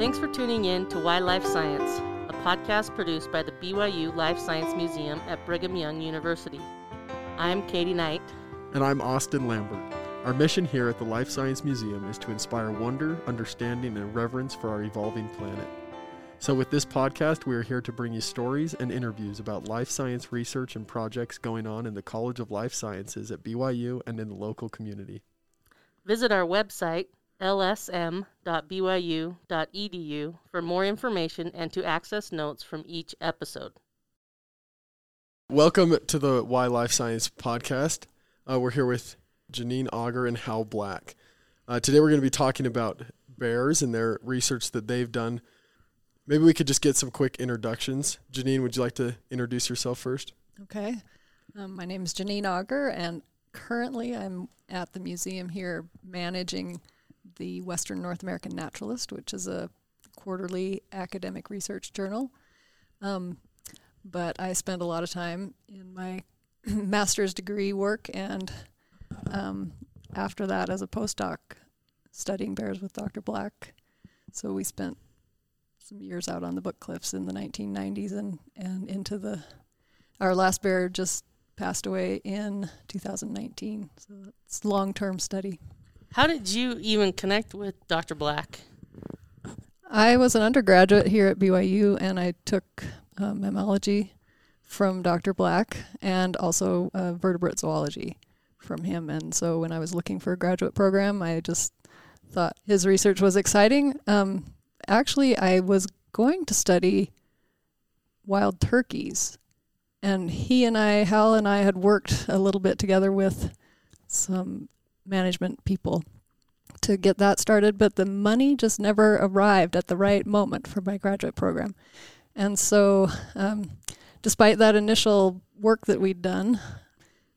Thanks for tuning in to Why Life Science, a podcast produced by the BYU Life Science Museum at Brigham Young University. I'm Katie Knight. And I'm Austin Lambert. Our mission here at the Life Science Museum is to inspire wonder, understanding, and reverence for our evolving planet. So, with this podcast, we are here to bring you stories and interviews about life science research and projects going on in the College of Life Sciences at BYU and in the local community. Visit our website, lsm.byu.edu, for more information and to access notes from each episode. Welcome to the Why Life Science podcast. Uh, we're here with Janine Auger and Hal Black. Uh, today, we're going to be talking about bears and their research that they've done Maybe we could just get some quick introductions. Janine, would you like to introduce yourself first? Okay. Um, my name is Janine Auger, and currently I'm at the museum here managing the Western North American Naturalist, which is a quarterly academic research journal. Um, but I spend a lot of time in my master's degree work and um, after that as a postdoc studying bears with Dr. Black. So we spent some years out on the book cliffs in the 1990s and, and into the our last bear just passed away in 2019 so it's long-term study how did you even connect with dr black? I was an undergraduate here at byu and i took um, mammalogy from dr black and also uh, vertebrate zoology from him. And so when i was looking for a graduate program i just thought his research was exciting. Um, actually, I was going to study wild turkeys. And he and I, Hal and I, had worked a little bit together with some management people to get that started, but the money just never arrived at the right moment for my graduate program. And so, um, despite that initial work that we'd done,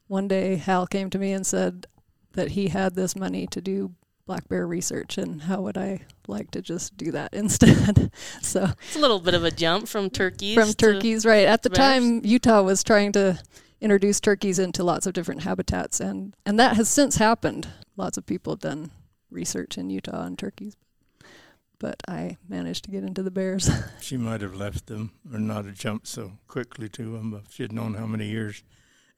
one day Hal came to me and said that he had this money to do black bear research and how would I like to just do that instead. so it's a little bit of a jump from turkeys. From turkeys, right. At the bears. time Utah was trying to introduce turkeys into lots of different habitats and, and that has since happened. Lots of people have done research in Utah on turkeys. But I managed to get into the bears. she might have left them or not have jumped so quickly to them if she had known how many years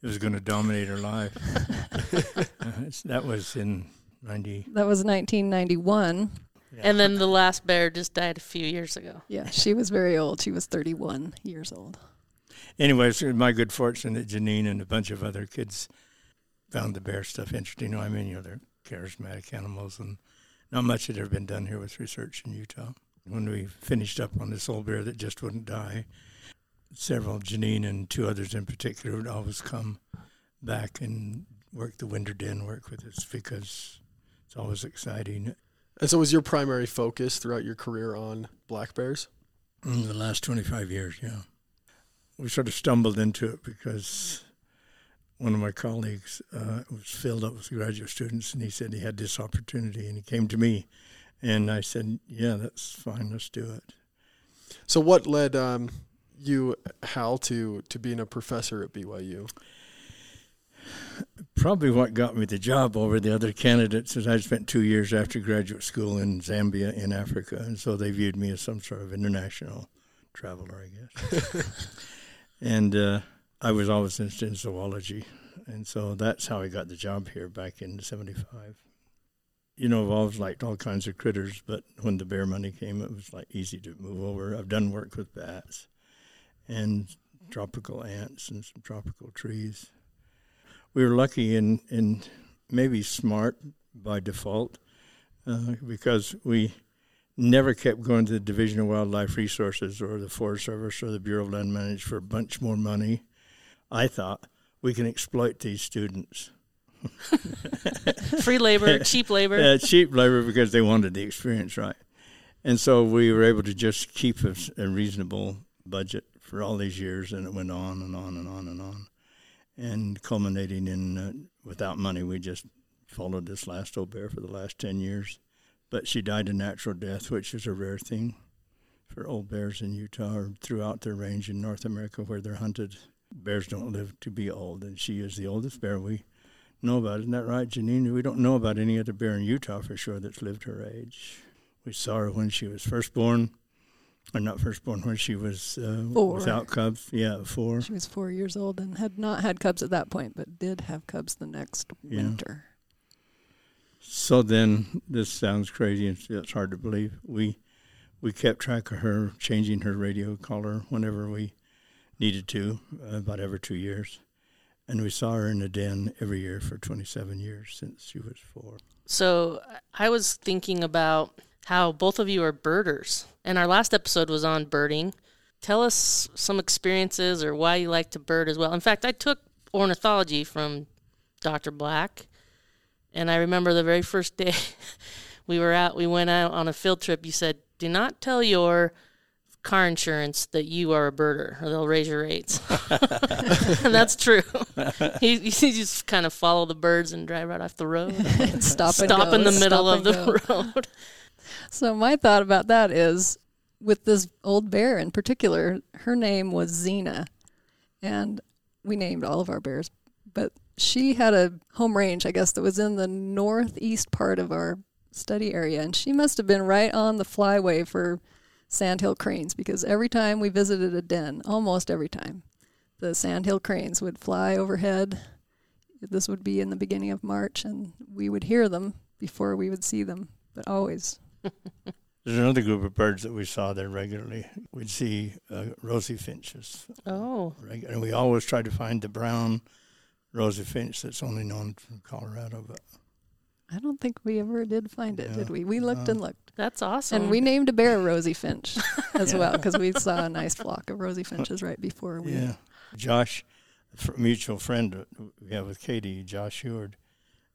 it was going to dominate her life. uh, that was in 90. That was 1991. Yeah. And then the last bear just died a few years ago. Yeah, she was very old. She was 31 years old. Anyways, my good fortune that Janine and a bunch of other kids found the bear stuff interesting. I mean, you know, they're charismatic animals, and not much had ever been done here with research in Utah. When we finished up on this old bear that just wouldn't die, several, Janine and two others in particular, would always come back and work the winter den work with us because it's always exciting. And so, was your primary focus throughout your career on black bears? In the last 25 years, yeah. We sort of stumbled into it because one of my colleagues uh, was filled up with graduate students, and he said he had this opportunity, and he came to me, and I said, "Yeah, that's fine. Let's do it." So, what led um, you, Hal, to to being a professor at BYU? probably what got me the job over the other candidates is I spent two years after graduate school in Zambia in Africa, and so they viewed me as some sort of international traveler, I guess. and uh, I was always interested in zoology, and so that's how I got the job here back in '75. You know, I've always liked all kinds of critters, but when the bear money came, it was like easy to move over. I've done work with bats and tropical ants and some tropical trees we were lucky and and maybe smart by default uh, because we never kept going to the Division of Wildlife Resources or the Forest Service or the Bureau of Land Management for a bunch more money. I thought we can exploit these students. Free labor, cheap labor. Uh, cheap labor because they wanted the experience, right? And so we were able to just keep a, a reasonable budget for all these years, and it went on and on and on and on and culminating in uh, without money. We just followed this last old bear for the last 10 years. But she died a natural death, which is a rare thing for old bears in Utah or throughout their range in North America where they're hunted. Bears don't live to be old, and she is the oldest bear we know about. Isn't that right, Janine? We don't know about any other bear in Utah for sure that's lived her age. We saw her when she was first born, or not first born, when she was uh, Four. without cubs. Yeah, four. She was four years old and had not had cubs at that point, but did have cubs the next Yeah. winter. So then, this sounds crazy. It's, it's hard to believe. We we kept track of her, changing her radio collar whenever we needed to, uh, about every two years, and we saw her in the den every year for 27 years since she was four. So I was thinking about how both of you are birders, and our last episode was on birding. Tell us some experiences or why you like to bird as well. In fact, I took ornithology from Dr. Black, and I remember the very first day we were out, we went out on a field trip. You said, "Do not tell your car insurance that you are a birder, or they'll raise your rates." and that's true. you, you just kind of follow the birds and drive right off the road. stop Stop in the middle stop of the go. road. So my thought about that is with this old bear in particular, her name was Xena. And we named all of our bears, but she had a home range, I guess, that was in the northeast part of our study area. And she must have been right on the flyway for sandhill cranes because every time we visited a den, almost every time, the sandhill cranes would fly overhead. This would be in the beginning of March, and we would hear them before we would see them, but always There's another group of birds that we saw there regularly. We'd see uh, rosy finches, Oh, regu- and we always tried to find the brown rosy finch that's only known from Colorado. But I don't think we ever did find it, did we? We looked no. and looked. that's awesome. And we named a bear Rosy Finch as Yeah. well because we saw a nice flock of Rosy Finches right before we. yeah, Josh, a mutual friend that we have with Katie, Josh Heward,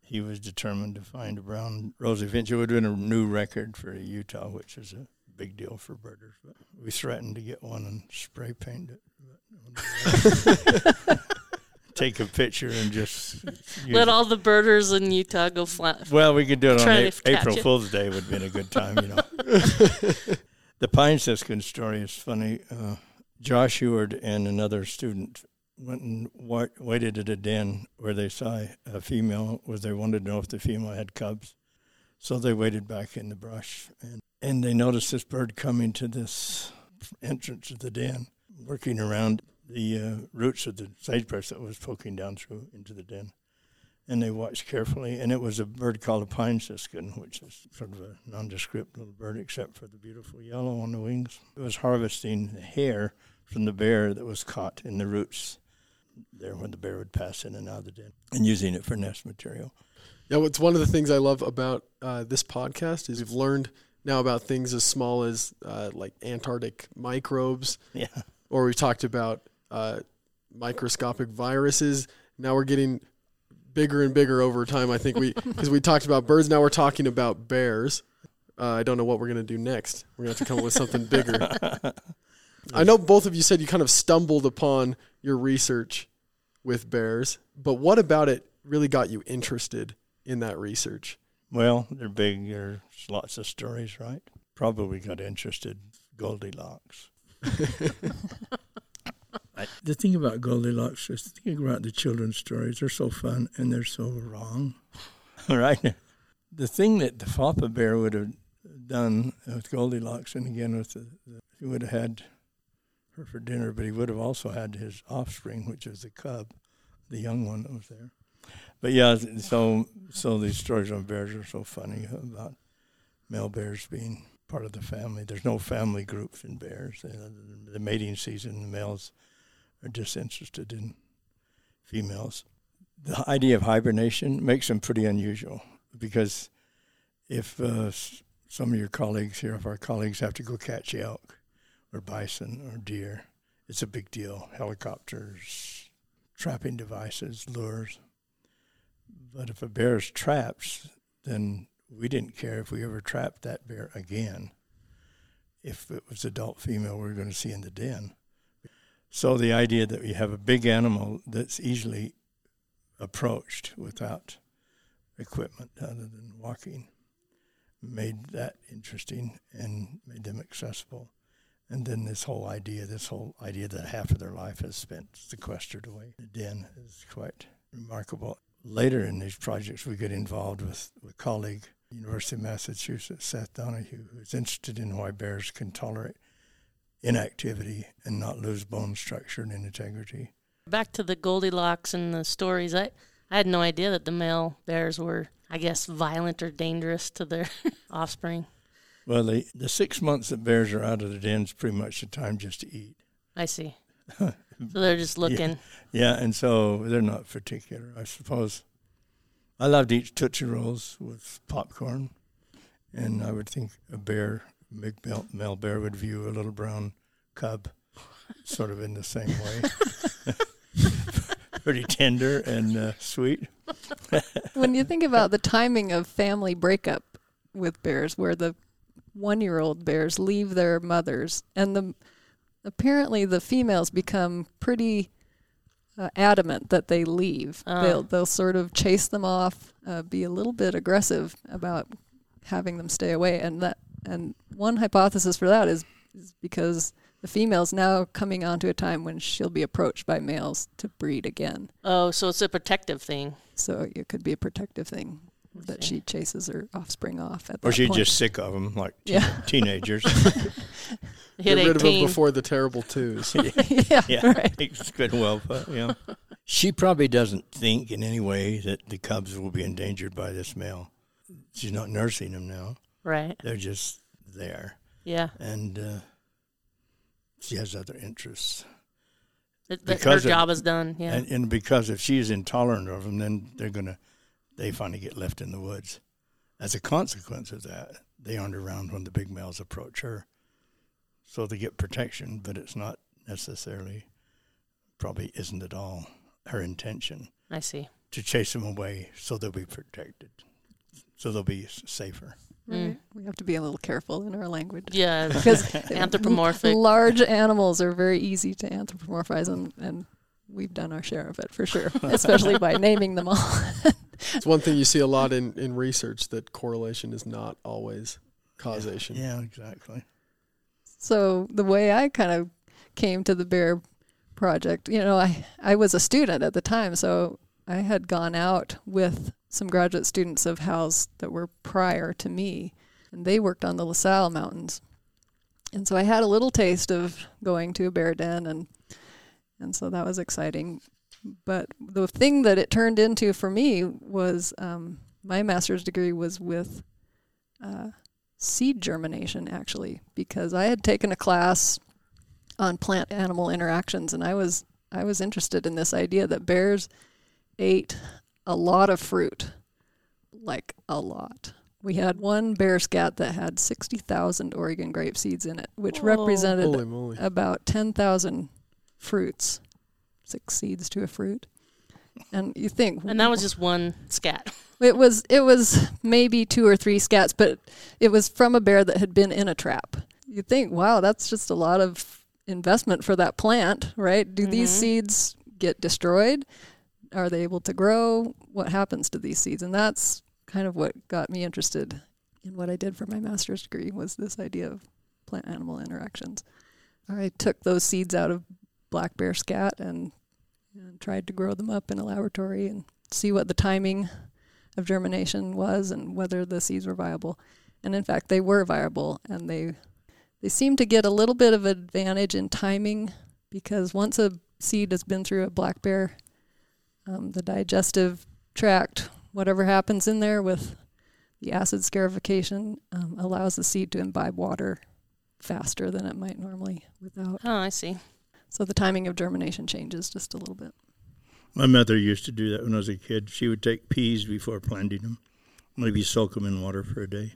he was determined to find a brown rosy finch. It would have been a new record for Utah, which is a big deal for birders. But we threatened to get one and spray paint it. Take a picture and just let it. all the birders in Utah go fly. Well, we could do it on A- April it. Fool's Day would have been a good time, you know. the Pine Siskin story is funny. Uh, Josh Heward and another student went and wa- waited at a den where they saw a female, was they wanted to know if the female had cubs. So they waited back in the brush, and, and they noticed this bird coming to this entrance of the den, working around the uh, roots of the sagebrush that was poking down through into the den and they watched carefully, and it was a bird called a pine siskin, which is sort of a nondescript little bird, except for the beautiful yellow on the wings. It was harvesting hair from the bear that was caught in the roots there when the bear would pass in and out of the den, and using it for nest material. Yeah, what's one of the things I love about uh, this podcast is we've learned now about things as small as uh, like Antarctic microbes, Yeah, or we've talked about uh, microscopic viruses. Now we're getting bigger and bigger over time. I think we because we talked about birds. Now we're talking about bears. Uh, I don't know what we're gonna do next. We're gonna have to come up with something bigger. I know both of you said you kind of stumbled upon your research with bears, but what about it really got you interested in that research? well, they're big. There's lots of stories, right? Probably got interested. Goldilocks. The thing about Goldilocks is thinking about the children's stories. They're so fun and they're so wrong, right? The thing that the Papa Bear would have done with Goldilocks, and again with the, the he would have had her for dinner, but he would have also had his offspring, which is the cub, the young one that was there. But yeah, so so these stories on bears are so funny about male bears being part of the family. There's no family groups in bears. The mating season, the males are disinterested in females. The idea of hibernation makes them pretty unusual because if uh, some of your colleagues here, if our colleagues have to go catch elk or bison or deer, it's a big deal. Helicopters, trapping devices, lures. But if a bear is trapped, then we didn't care if we ever trapped that bear again. If it was adult female, we were going to see in the den. So the idea that we have a big animal that's easily approached without equipment other than walking made that interesting and made them accessible. And then this whole idea, this whole idea that half of their life is spent sequestered away in the den is quite remarkable. Later in these projects, we get involved with a colleague University of Massachusetts, Seth Donahue, who's interested in why bears can tolerate inactivity and not lose bone structure and integrity. Back to the Goldilocks and the stories. I, I had no idea that the male bears were, I guess, violent or dangerous to their offspring. Well, the, the six months that bears are out of the den is pretty much the time just to eat. I see. so they're just looking. Yeah, and so they're not particular, I suppose. I loved eat Tootsie Rolls with popcorn, and I would think a bear, big male, bear, would view a little brown cub sort of in the same way. Pretty tender and uh, sweet. when you think about the timing of family breakup with bears, where the one-year-old bears leave their mothers, and the apparently the females become pretty uh, adamant that they leave. Ah. They'll they'll sort of chase them off, uh, be a little bit aggressive about having them stay away, and that and one hypothesis for that is, is because the female's now coming onto a time when she'll be approached by males to breed again. Oh, so it's a protective thing. So it could be a protective thing I that see. she chases her offspring off at Or that she's point. just sick of them, like teen- Yeah. teenagers. Hit Get rid of them before the terrible twos. yeah, yeah, right. it's good. Well, put, yeah. She probably doesn't think in any way that the cubs will be endangered by this male. She's not nursing them now; Right. they're just there, Yeah. and uh, she has other interests. That, that her Because of- job is done. Yeah. And, and because if she's intolerant of them, then they're gonna they finally get left in the woods. As a consequence of that, they aren't around when the big males approach her. So they get protection, but it's not necessarily, probably isn't at all her intention I see. to chase them away so they'll be protected, so they'll be safer. Mm. We have to be a little careful in our language. Yeah. Because Anthropomorphic. large animals are very easy to anthropomorphize, and, and we've done our share of it for sure, especially by naming them all. It's one thing you see a lot in, in research that correlation is not always causation. Yeah, exactly. So the way I kind of came to the bear project, you know, I, I was a student at the time, so I had gone out with some graduate students of Hal's that were prior to me, and they worked on the La Sal Mountains. And so I had a little taste of going to a bear den and and so that was exciting. But the thing that it turned into for me was um, my master's degree was with uh, seed germination actually because I had taken a class on plant animal interactions and I was I was interested in this idea that bears ate a lot of fruit like a lot. We had one bear scat that had 60,000 Oregon grape seeds in it, which Whoa. represented Holy moly. about 10,000 fruits, six seeds to a fruit. And you think And that was just one scat. It was it was maybe two or three scats, but it was from a bear that had been in a trap. You think, wow, that's just a lot of investment for that plant, right? Do these Mhm. seeds get destroyed? Are they able to grow? What happens to these seeds? And that's kind of what got me interested in what I did for my master's degree was this idea of plant animal interactions. I took those seeds out of black bear scat and, and tried to grow them up in a laboratory and see what the timing of germination was and whether the seeds were viable. And in fact, they were viable, and they they seem to get a little bit of advantage in timing because once a seed has been through a black bear, um, the digestive tract, whatever happens in there with the acid scarification, um, allows the seed to imbibe water faster than it might normally without. Oh, I see. So the timing of germination changes just a little bit. My mother used to do that when I was a kid. She would take peas before planting them, maybe soak them in water for a day,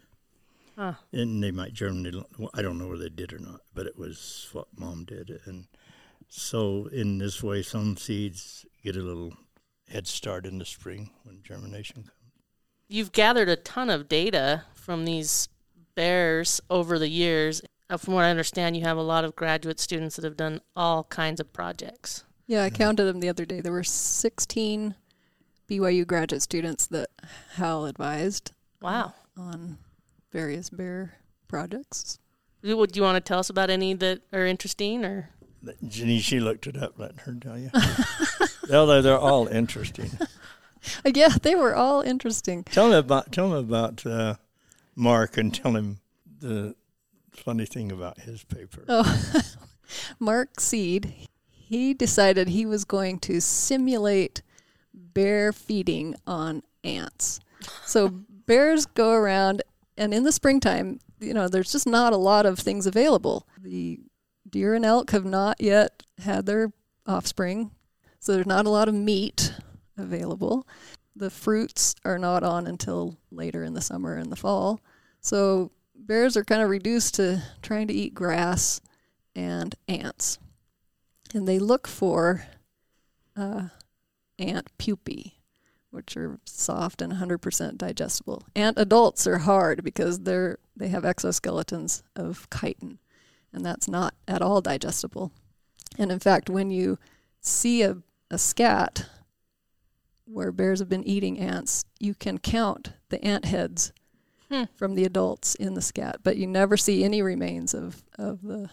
Huh. and they might germinate. Well, I don't know whether they did or not, but it was what mom did. And so, in this way, some seeds get a little head start in the spring when germination comes. You've gathered a ton of data from these bears over the years. Uh, From what I understand, you have a lot of graduate students that have done all kinds of projects. Yeah, I counted them the other day. There were 16 BYU graduate students that Hal advised Wow. on various bear projects. Do you, do you want to tell us about any that are interesting or? Jenny, she looked it up. Let her tell you. well, they're, they're all interesting. Yeah, they were all interesting. Tell me about tell me about uh, Mark and tell him the funny thing about his paper. Oh, Mark Seed, he decided he was going to simulate bear feeding on ants. So bears go around, and in the springtime, you know, there's just not a lot of things available. The deer and elk have not yet had their offspring, so there's not a lot of meat available. The fruits are not on until later in the summer and the fall. So bears are kind of reduced to trying to eat grass and ants. And they look for uh, ant pupae, which are soft and 100% digestible. Ant adults are hard because they're they have exoskeletons of chitin, and that's not at all digestible. And in fact, when you see a, a scat where bears have been eating ants, you can count the ant heads Hmm. from the adults in the scat, but you never see any remains of, of the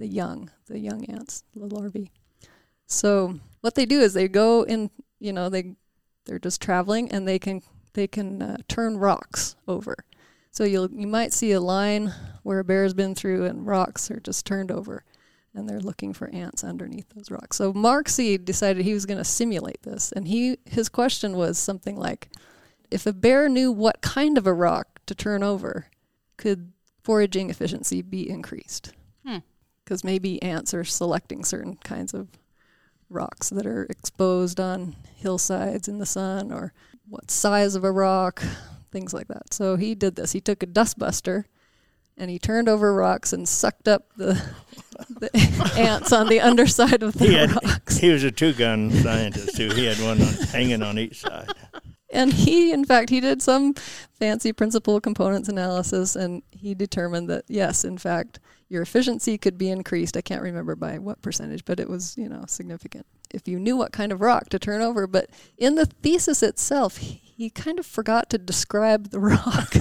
the young, the young ants, the larvae. So what they do is they go in, you know, they they're just traveling and they can they can uh, turn rocks over. So you'll you might see a line where a bear's been through and rocks are just turned over, and they're looking for ants underneath those rocks. So Mark Seed decided he was going to simulate this, and he his question was something like, if a bear knew what kind of a rock to turn over, could foraging efficiency be increased? Because maybe ants are selecting certain kinds of rocks that are exposed on hillsides in the sun, or what size of a rock, things like that. So he did this. He took a dustbuster and he turned over rocks and sucked up the, the ants on the underside of the He had rocks. he was a two gun scientist too. He had one on, hanging on each side. And he, in fact, he did some fancy principal components analysis, and he determined that yes, in fact, your efficiency could be increased. I can't remember by what percentage, but it was you know significant if you knew what kind of rock to turn over. But in the thesis itself, he, he kind of forgot to describe the rock.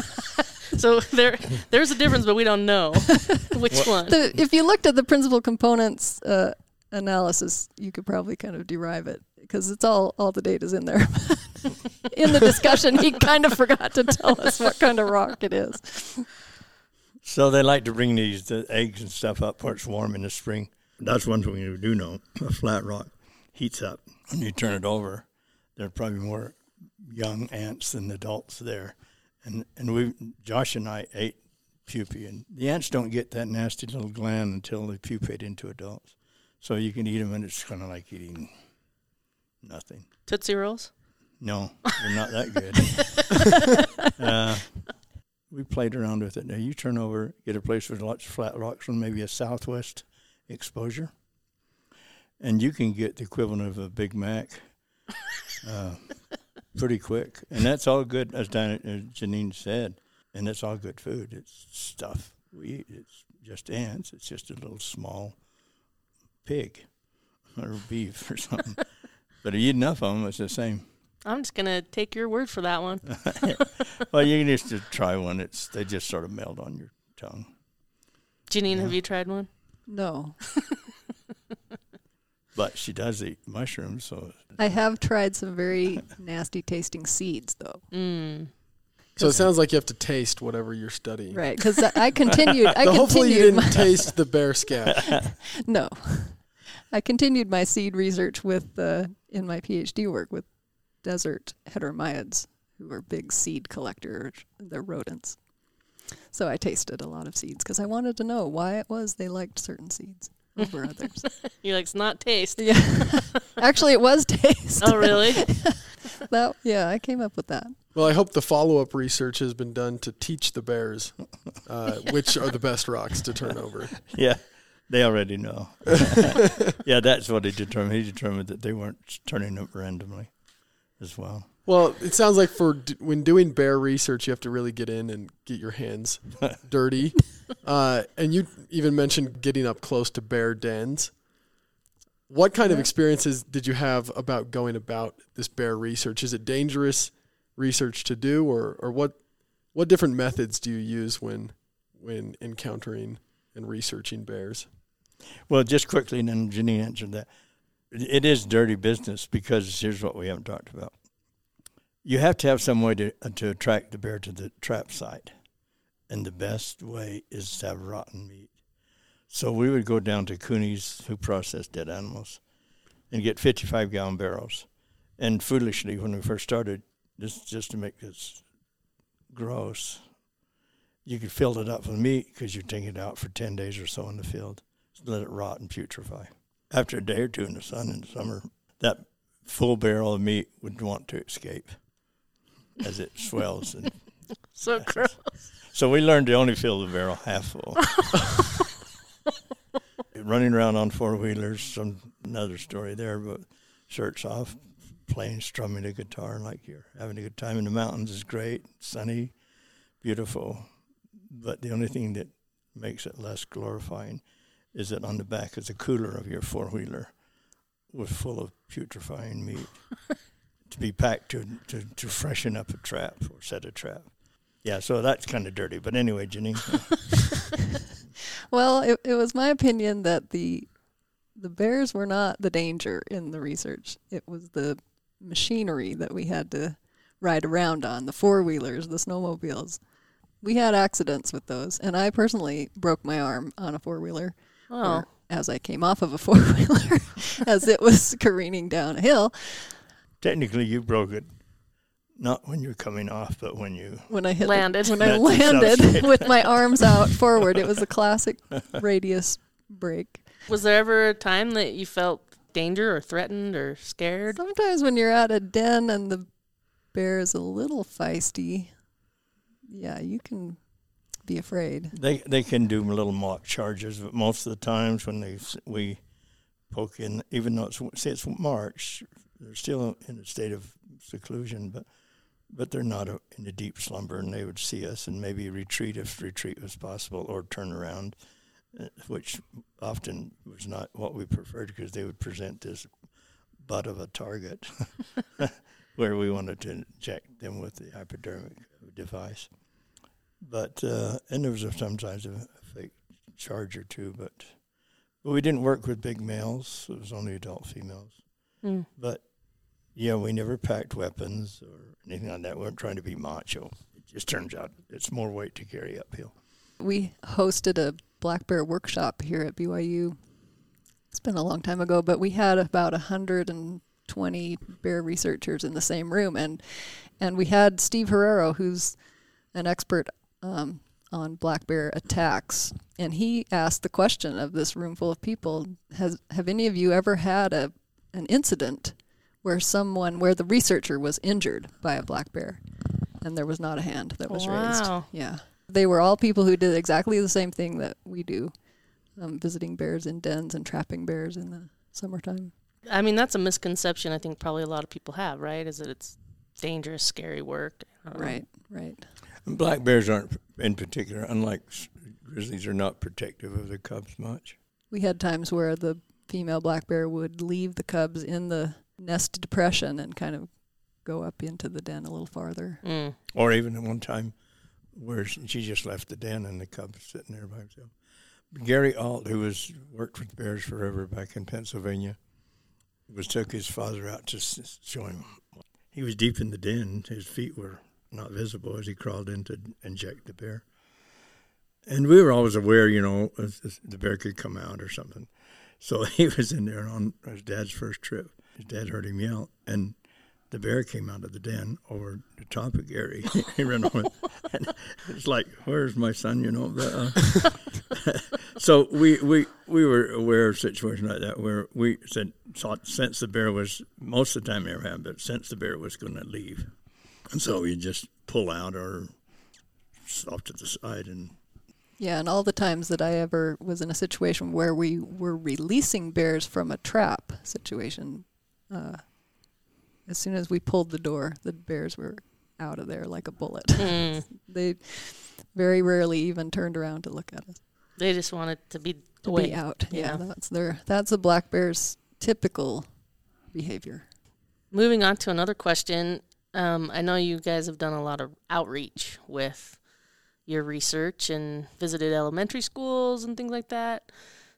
So there, there's a difference, but we don't know which one. the, if you looked at the principal components uh, analysis, you could probably kind of derive it because it's all all the data's in there. in the discussion, he kind of forgot to tell us what kind of rock it is. So they like to bring these the eggs and stuff up where it's warm in the spring. That's one thing we do know. A flat rock heats up. When you turn it over, there are probably more young ants than adults there. And and we Josh and I ate pupae, and the ants don't get that nasty little gland until they pupate into adults. So you can eat them, and it's kind of like eating nothing. Tootsie Rolls. No, they're not that good. uh, we played around with it. Now you turn over, get a place with lots of flat rocks and maybe a southwest exposure, and you can get the equivalent of a Big Mac uh, pretty quick. And that's all good, as Diana, as Janine said, and it's all good food. It's stuff we eat. It's just ants. It's just a little small pig or beef or something. but if you eat enough of them, it's the same. I'm just gonna take your word for that one. well, you can just try one. It's they just sort of melt on your tongue. Janine, Yeah. have you tried one? No, But she does eat mushrooms, so I have tried some very nasty tasting seeds, though. Mm. So it sounds like you have to taste whatever you're studying. Right, because I continued. I So hopefully you didn't My, taste the bear scat. no, I continued my seed research with uh, in my PhD work with desert heteromyids, who are big seed collectors. They're rodents. So I tasted a lot of seeds because I wanted to know why it was they liked certain seeds over others. You're like, it's not taste. Yeah, actually, it was taste. Oh, really? That, yeah, I came up with that. Well, I hope the follow-up research has been done to teach the bears uh, which are the best rocks to turn over. yeah, they already know. yeah, that's what he determined. He determined that they weren't turning them randomly, as well. Well, it sounds like for d- when doing bear research, you have to really get in and get your hands dirty. Uh, and you even mentioned getting up close to bear dens. What kind of experiences did you have about going about this bear research? Is it dangerous research to do, or or what what different methods do you use when when encountering and researching bears? Well, just quickly, and then Janine answered that. It is dirty business because here's what we haven't talked about. You have to have some way to uh, to attract the bear to the trap site, and the best way is to have rotten meat. So we would go down to Cooney's, who processed dead animals, and get 55 gallon barrels. And foolishly, when we first started, just just to make this gross, you could fill it up with meat because you'd take it out for 10 days or so in the field, let it rot and putrefy. After a day or two in the sun in the summer, that full barrel of meat would want to escape as it swells. And So gross. so we learned to only fill the barrel half full. Running around on four wheelers, some another story there, but shirts off, playing, strumming a guitar like you're having a good time in the mountains is great, sunny, beautiful. But the only thing that makes it less glorifying is that on the back of the cooler of your four wheeler was full of putrefying meat to be packed to, to, to freshen up a trap or set a trap. Yeah, so that's kind of dirty. But anyway, Jenny, Well, it, it was my opinion that the the bears were not the danger in the research. It was the machinery that we had to ride around on, the four wheelers, the snowmobiles. We had accidents with those, and I personally broke my arm on a four wheeler Oh, as I came off of a four wheeler as it was careening down a hill. technically you broke it not when you're coming off, but when you When I hit the- Landed. when I landed with my arms out forward, it was a classic radius break. was there ever a time that you felt danger or threatened or scared? Sometimes when you're at a den and the bear is a little feisty, yeah, you can be afraid. they they can do little mock charges, but most of the times when they we poke in, even though it's say it's March, they're still in a state of seclusion, but but they're not a, in a deep slumber, and they would see us and maybe retreat if retreat was possible, or turn around, uh, which often was not what we preferred because they would present this butt of a target where we wanted to inject them with the hypodermic device. But uh, and there was a, sometimes a, a fake charge or two, but but we didn't work with big males. It was only adult females. Mm. But yeah, we never packed weapons or anything like that. We weren't trying to be macho. It just turns out it's more weight to carry uphill. We hosted a black bear workshop here at BYU. It's been a long time ago, but we had about 120 bear researchers in the same room, and and we had Steve Herrero, who's an expert um, on black bear attacks, and he asked the question of this room full of people: Has have any of you ever had a an incident where someone, where the researcher was injured by a black bear, and there was not a hand that was raised? Yeah, they were all people who did exactly the same thing that we do, um, visiting bears in dens and trapping bears in the summertime. I mean, that's a misconception I think probably a lot of people have, right? Is that it's dangerous, scary work. I. Right, right. And black bears aren't, in particular, unlike grizzlies, are not protective of their cubs much. We had times where the female black bear would leave the cubs in the nest depression and kind of go up into the den a little farther. Mm. Or even at one time where she she just left the den and the cub was sitting there by himself. Gary Alt, who was worked with bears forever back in Pennsylvania, was took his father out to show him. He was deep in the den. His feet were not visible as he crawled in to inject the bear. And we were always aware, you know, the bear could come out or something. So he was in there on his dad's first trip. His dad heard him yell, and the bear came out of the den over the top of Gary. he ran over. And it's like, where's my son? You know. But, uh, so we, we we were aware of situations like that where we said since the bear was most of the time never happened, but since the bear was going to leave, and so you just pull out or off to the side and Yeah, and all the times that I ever was in a situation where we were releasing bears from a trap situation, uh, as soon as we pulled the door, the bears were out of there like a bullet. Mm. they very rarely even turned around to look at us. They just wanted to be To away. be out. Yeah, Yeah. that's their that's a black bear's typical behavior. Moving on to another question. Um, I know you guys have done a lot of outreach with your research and visited elementary schools and things like that.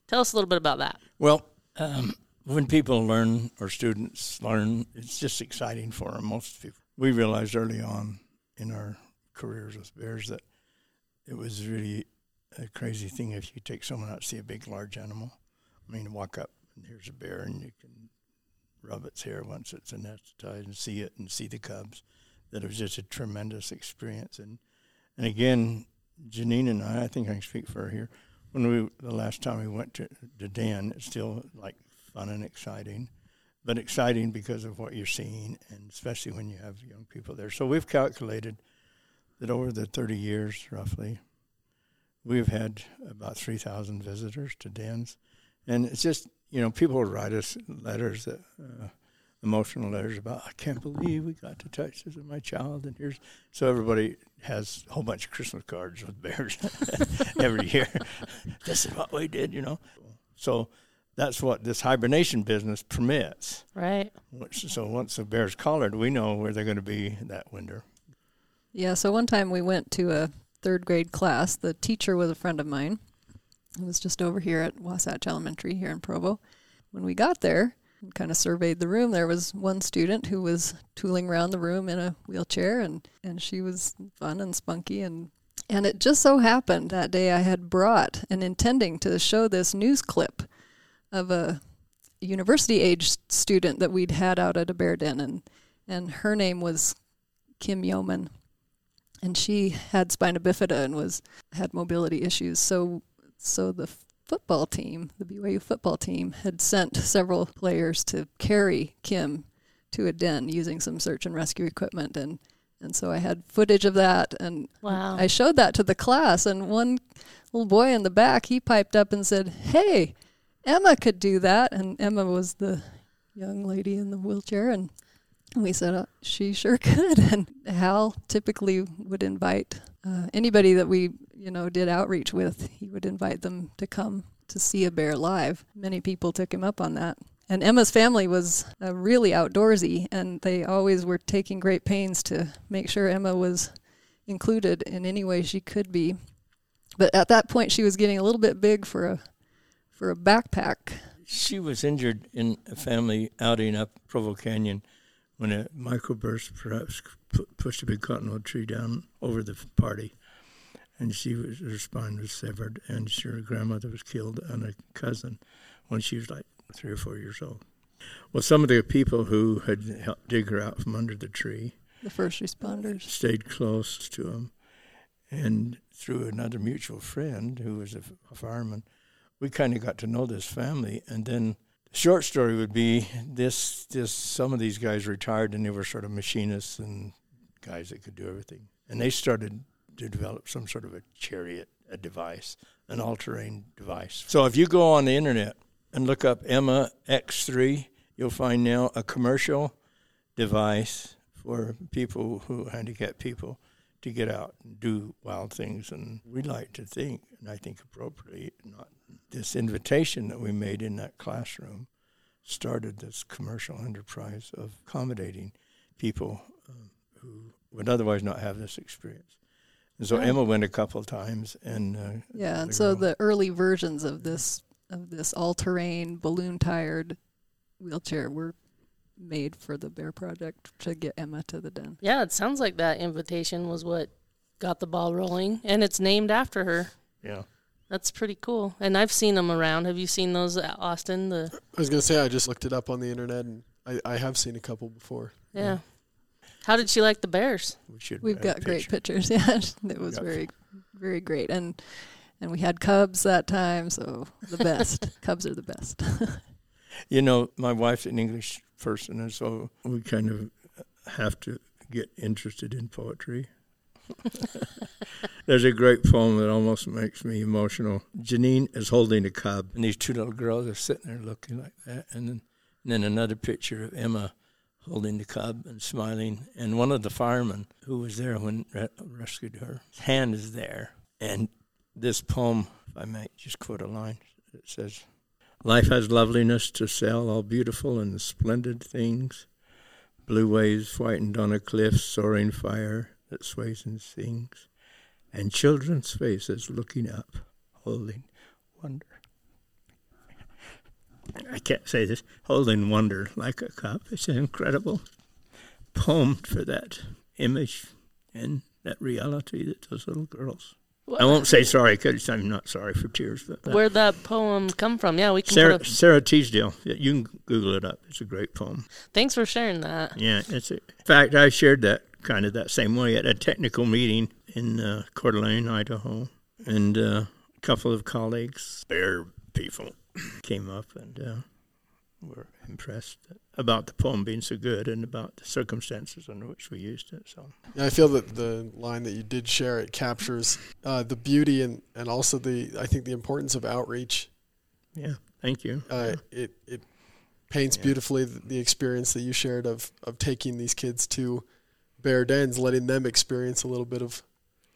Tell us a little bit about that. Well, um, when people learn or students learn, it's just exciting for them. Most people, we realized early on in our careers with bears that it was really a crazy thing if you take someone out to see a big, large animal. I mean, walk up and here's a bear, and you can rub its hair once it's anesthetized and see it and see the cubs. That it was just a tremendous experience. And and again, Janine and I, I think I can speak for her here. When we the last time we went to to Dan, it's still like fun and exciting, but exciting because of what you're seeing, and especially when you have young people there. So we've calculated that over the 30 years, roughly, we've had about 3,000 visitors to Dan's, and it's just you know people will write us letters that. Uh, emotional letters about I can't believe we got to touch this with my child and here's so everybody has a whole bunch of Christmas cards with bears every year. this is what we did, you know. So that's what this hibernation business permits. Right. So once the bear's collared, we know where they're going to be that winter. Yeah, so one time we went to a third grade class. The teacher was a friend of mine. It was just over here at Wasatch Elementary here in Provo. When we got there, and kind of surveyed the room. There was one student who was tooling around the room in a wheelchair, and, and she was fun and spunky. And, and it just so happened that day I had brought and intending to show this news clip of a university age student that we'd had out at a bear den. And, and her name was Kim Yeoman. And she had spina bifida and was had mobility issues. So so the football team, the BYU football team, had sent several players to carry Kim to a den using some search and rescue equipment. And and so I had footage of that. And wow. I showed that to the class. And one little boy in the back he piped up and said, "Hey, Emma could do that." And Emma was the young lady in the wheelchair. And we said uh, she sure could. And Hal typically would invite uh, anybody that we you know did outreach with he would invite them to come to see a bear live. Many people took him up on that. And emma's family was uh, really outdoorsy and they always were taking great pains to make sure emma was included in any way she could be. But at that point she was getting a little bit big for a for a backpack. She was injured in a family outing up provo canyon when uh, a microburst perhaps pushed a big cottonwood tree down over the party, and she was her spine was severed, and her grandmother was killed, and a cousin when she was like three or four years old. Well, some of the people who had helped dig her out from under the tree, the first responders, stayed close to him, and through another mutual friend who was a, a fireman, we kind of got to know this family, and then short story would be this this some of these guys retired and they were sort of machinists and guys that could do everything. And they started to develop some sort of a chariot a device an all-terrain device. So if you go on the internet and look up emma x3 you'll find now a commercial device for people who handicap people to get out and do wild things. And we like to think and i think appropriately not this invitation that we made in that classroom started this commercial enterprise of accommodating people um, who would otherwise not have this experience. And so yeah. Emma went a couple times, and uh, yeah, and so the early versions of this of this all-terrain balloon-tired wheelchair were made for the Bear Project to get Emma to the den. Yeah, it sounds like that invitation was what got the ball rolling, and it's named after her. Yeah. That's pretty cool. And I've seen them around. Have you seen those, uh, Austin? The I was gonna say I just looked it up on the internet, and I, I have seen a couple before. Yeah. yeah. How did she like the Bears? We should. We've got great pictures. Yeah, it was very, very great, and and we had Cubs that time, so the best. Cubs are the best. you know, my wife's an English person, and so we kind of have to get interested in poetry. There's a great poem that almost makes me emotional. Janine is holding a cub, and these two little girls are sitting there looking like that. And then, and then another picture of Emma holding the cub and smiling. And one of the firemen who was there when re- rescued her, his hand is there. And this poem, if I might just quote a line, it says, Life has loveliness to sell, all beautiful and splendid things. Blue waves whitened on a cliff, soaring fire, that sways and sings, and children's faces looking up, holding wonder. I can't say this, holding wonder like a cup. It's an incredible poem for that image and that reality that those little girls I won't say sorry because I'm not sorry for tears. But that- Where'd that poem come from? Yeah, we can Sara, a, Sara Teasdale. You can Google it up. It's a great poem. Thanks for sharing that. Yeah, it's a, in fact I shared that kind of that same way at a technical meeting in uh, Coeur d'Alene, Idaho, and uh, a couple of colleagues, bear people, came up and uh, were impressed about the poem being so good and about the circumstances under which we used it. So Yeah, I feel that the line that you did share it captures uh, the beauty and, and also the I think the importance of outreach. yeah, thank you. Uh, it it paints Yeah. beautifully the, the experience that you shared of of taking these kids to bear dens, letting them experience a little bit of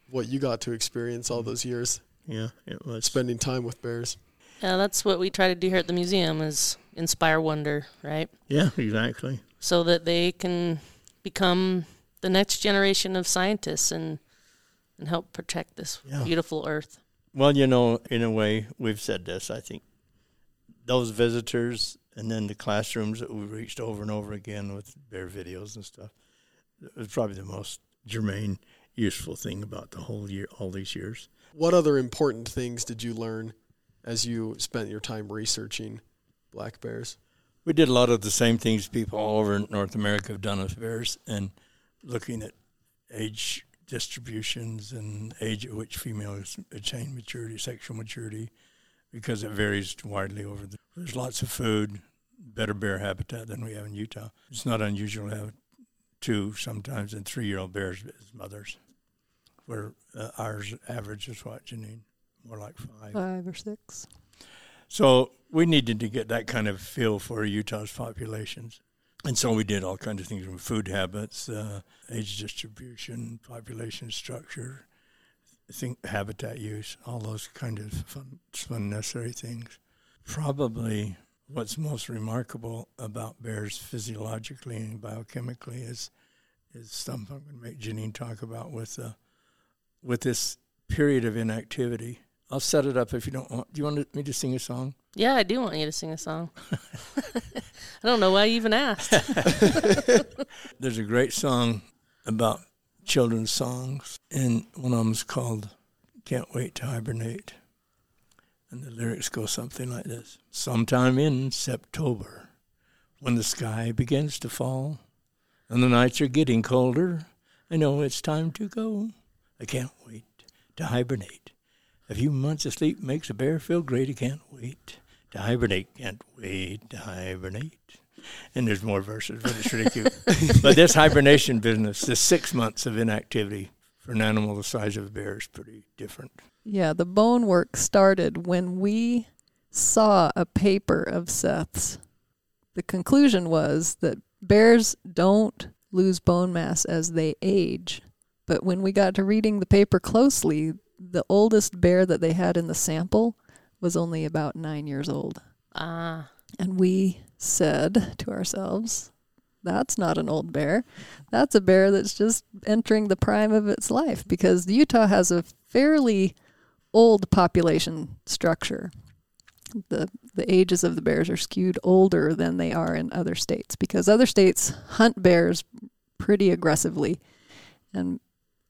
what you got to experience all those years Yeah, it was. spending time with bears. Yeah, that's what we try to do here at the museum is inspire wonder, right? Yeah, exactly. So that they can become the next generation of scientists and and help protect this Yeah. beautiful earth. Well, you know, in a way, we've said this. I think those visitors and then the classrooms that we reached over and over again with bear videos and stuff it was probably the most germane, useful thing about the whole year, all these years. What other important things did you learn as you spent your time researching black bears? We did a lot of the same things people all over North America have done with bears and looking at age distributions and age at which females attain maturity, sexual maturity, because it varies widely over the. There's lots of food, better bear habitat than we have in Utah. It's not unusual to have two, sometimes, and three year old bears as mothers, where uh, ours average is what, Janine? More like five. Five or six. So we needed to get that kind of feel for Utah's populations. And so we did all kinds of things from food habits, uh, age distribution, population structure, think habitat use, all those kind of fun, fun necessary things. Probably what's most remarkable about bears physiologically and biochemically is is something I'm going to make Janine talk about with uh, with this period of inactivity. I'll set it up if you don't want. Do you want me to sing a song? Yeah, I do want you to sing a song. I don't know why you even asked. There's a great song about children's songs, and one of them's called Can't Wait to Hibernate. And the lyrics go something like this Sometime in September, when the sky begins to fall and the nights are getting colder, I know it's time to go. I can't wait to hibernate. A few months of sleep makes a bear feel great. I can't wait to hibernate. Can't wait to hibernate. And there's more verses, but it's really cute. but this hibernation business, the six months of inactivity for an animal the size of a bear is pretty different. Yeah, the bone work started when we saw a paper of Seth's. The conclusion was that bears don't lose bone mass as they age. But when we got to reading the paper closely, the oldest bear that they had in the sample was only about nine years old. Ah, And we said to ourselves, that's not an old bear. That's a bear that's just entering the prime of its life because Utah has a fairly old population structure. The the ages of the bears are skewed older than they are in other states because other states hunt bears pretty aggressively and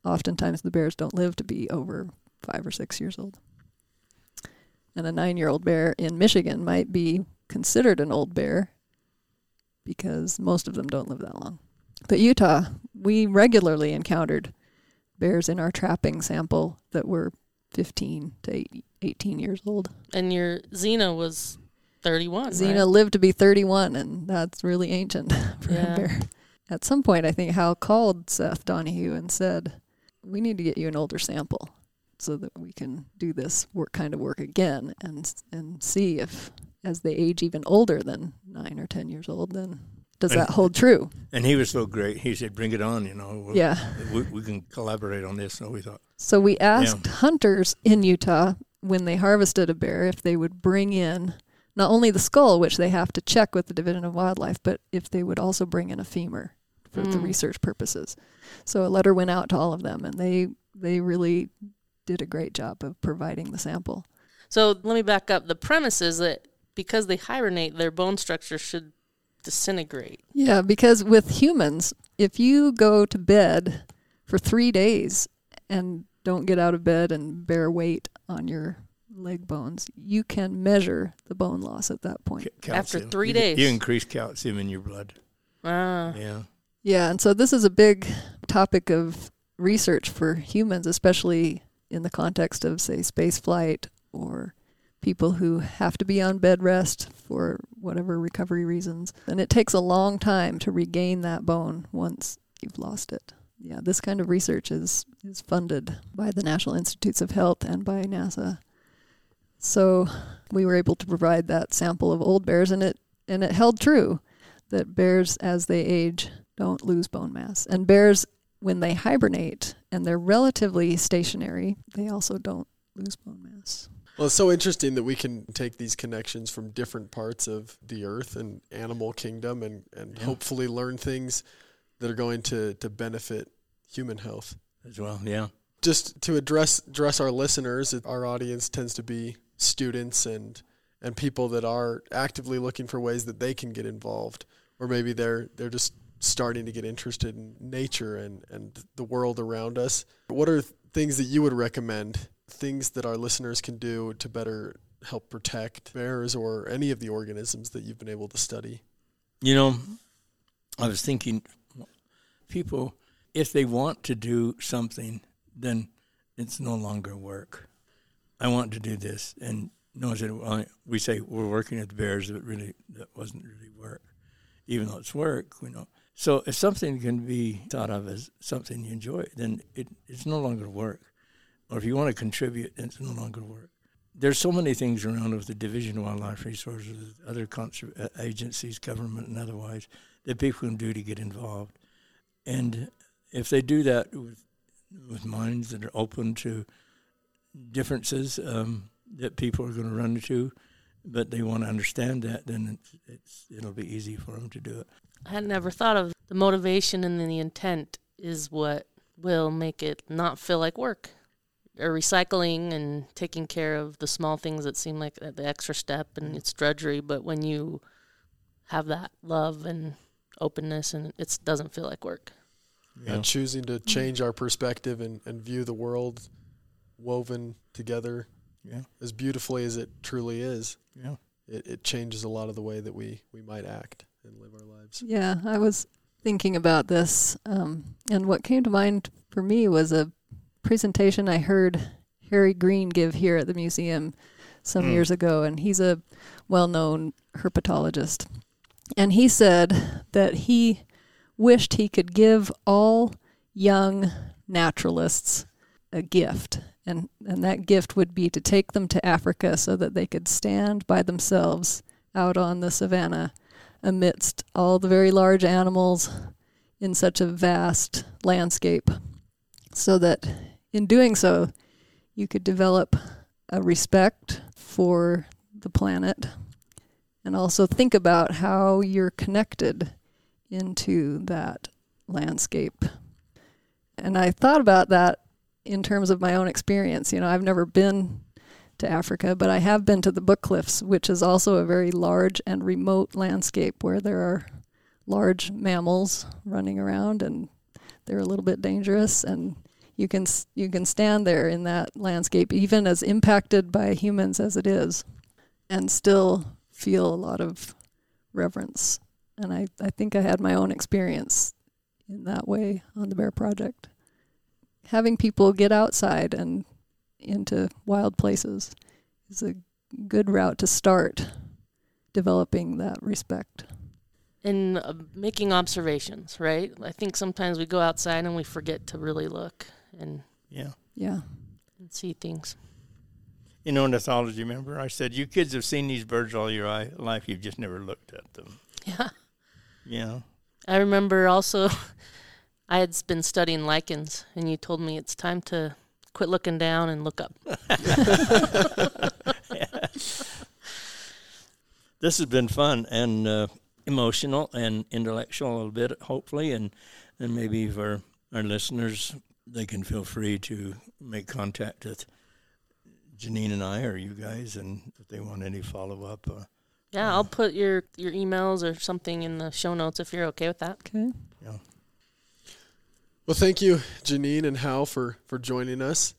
oftentimes the bears don't live to be over 5 or 6 years old. And a 9-year-old bear in Michigan might be considered an old bear because most of them don't live that long. But Utah, we regularly encountered bears in our trapping sample that were 15 to 18 years old. and your Xena was 31. Xena right? lived to be 31, and that's really ancient for Yeah. a bear. At some point, I think Hal called Seth Donahue and said, "We need to get you an older sample so that we can do this work kind of work again and and see if, as they age even older than nine or ten years old, then does And- that hold true?" And he was so great. He said, "Bring it on!" You know, We'll- Yeah. we, we can collaborate on this. So we thought, So we asked hunters in Utah when they harvested a bear if they would bring in not only the skull, which they have to check with the Division of Wildlife, but if they would also bring in a femur for the Mm. research purposes. So a letter went out to all of them, and they they really did a great job of providing the sample. So let me back up. The premise is that because they hibernate, their bone structure should disintegrate. Yeah, because with humans, if you go to bed for three days and don't get out of bed and bear weight on your leg bones, you can measure the bone loss at that point. Ca- After three You- days. You increase calcium in your blood. Ah, Yeah. Yeah, and so this is a big topic of research for humans, especially in the context of, say, space flight or people who have to be on bed rest for whatever recovery reasons. And it takes a long time to regain that bone once you've lost it. Yeah, this kind of research is, is funded by the National Institutes of Health and by NASA. So we were able to provide that sample of old bears, and it and it held true that bears, as they age, don't lose bone mass. And bears, when they hibernate and they're relatively stationary, they also don't lose bone mass. Well, it's so interesting that we can take these connections from different parts of the earth and animal kingdom and, and Yeah. hopefully learn things that are going to, to benefit human health. As well. Yeah. Just to address address our listeners, our audience tends to be students and and people that are actively looking for ways that they can get involved, or maybe they're they're just starting to get interested in nature and, and the world around us. What are things that you would recommend, things that our listeners can do to better help protect bears or any of the organisms that you've been able to study? You know, I was thinking, people, if they want to do something, then it's no longer work. I want to do this, and no one said, well, we say we're working at the Bears, but really that wasn't really work, even though it's work. You know, so if something can be thought of as something you enjoy, then it, it's no longer work. Or if you want to contribute, it's no longer work. There's so many things around with the Division of Wildlife Resources, other conser- uh, agencies, government and otherwise, that people can do to get involved. And if they do that with with minds that are open to differences um, that people are going to run into, but they want to understand that, then it's, it's it'll be easy for them to do it. I had never thought of the motivation and the intent is what will make it not feel like work. Or recycling and taking care of the small things that seem like the extra step and it's drudgery, but when you have that love and openness and it doesn't feel like work. and choosing to change our perspective and, and view the world woven together yeah, as beautifully as it truly is. yeah. It, it changes a lot of the way that we, we might act and live our lives. Yeah, I was thinking about this, um, and what came to mind for me was a presentation I heard Harry Greene give here at the museum some Mm. years ago, and he's a well-known herpetologist. And he said that he wished he could give all young naturalists a gift. And, and that gift would be to take them to Africa so that they could stand by themselves out on the savannah amidst all the very large animals in such a vast landscape, so that in doing so, you could develop a respect for the planet and also think about how you're connected into that landscape. And I thought about that in terms of my own experience. You know, I've never been to Africa, but I have been to the Book Cliffs, which is also a very large and remote landscape where there are large mammals running around and they're a little bit dangerous and you can you can stand there in that landscape even as impacted by humans as it is and still feel a lot of reverence and I, I think I had my own experience in that way on the Bear Project. Having people get outside and into wild places is a good route to start developing that respect. And uh, making observations, right? I think sometimes we go outside and we forget to really look and, Yeah. Yeah. and see things. You know, ornithology, remember? I said, you kids have seen these birds all your life, you've just never looked at them. Yeah. Yeah. I remember also I had been studying lichens, and you told me it's time to quit looking down and look up. This has been fun and uh, emotional and intellectual a little bit, hopefully, and, and maybe for our listeners, they can feel free to make contact with Janine and I or you guys, and if they want any follow up. Uh, Yeah, I'll put your your emails or something in the show notes if you're okay with that. Okay. Yeah. Well, thank you, Janine and Hal, for, for joining us.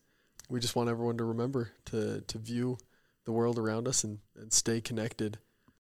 We just want everyone to remember to, to view the world around us and, and stay connected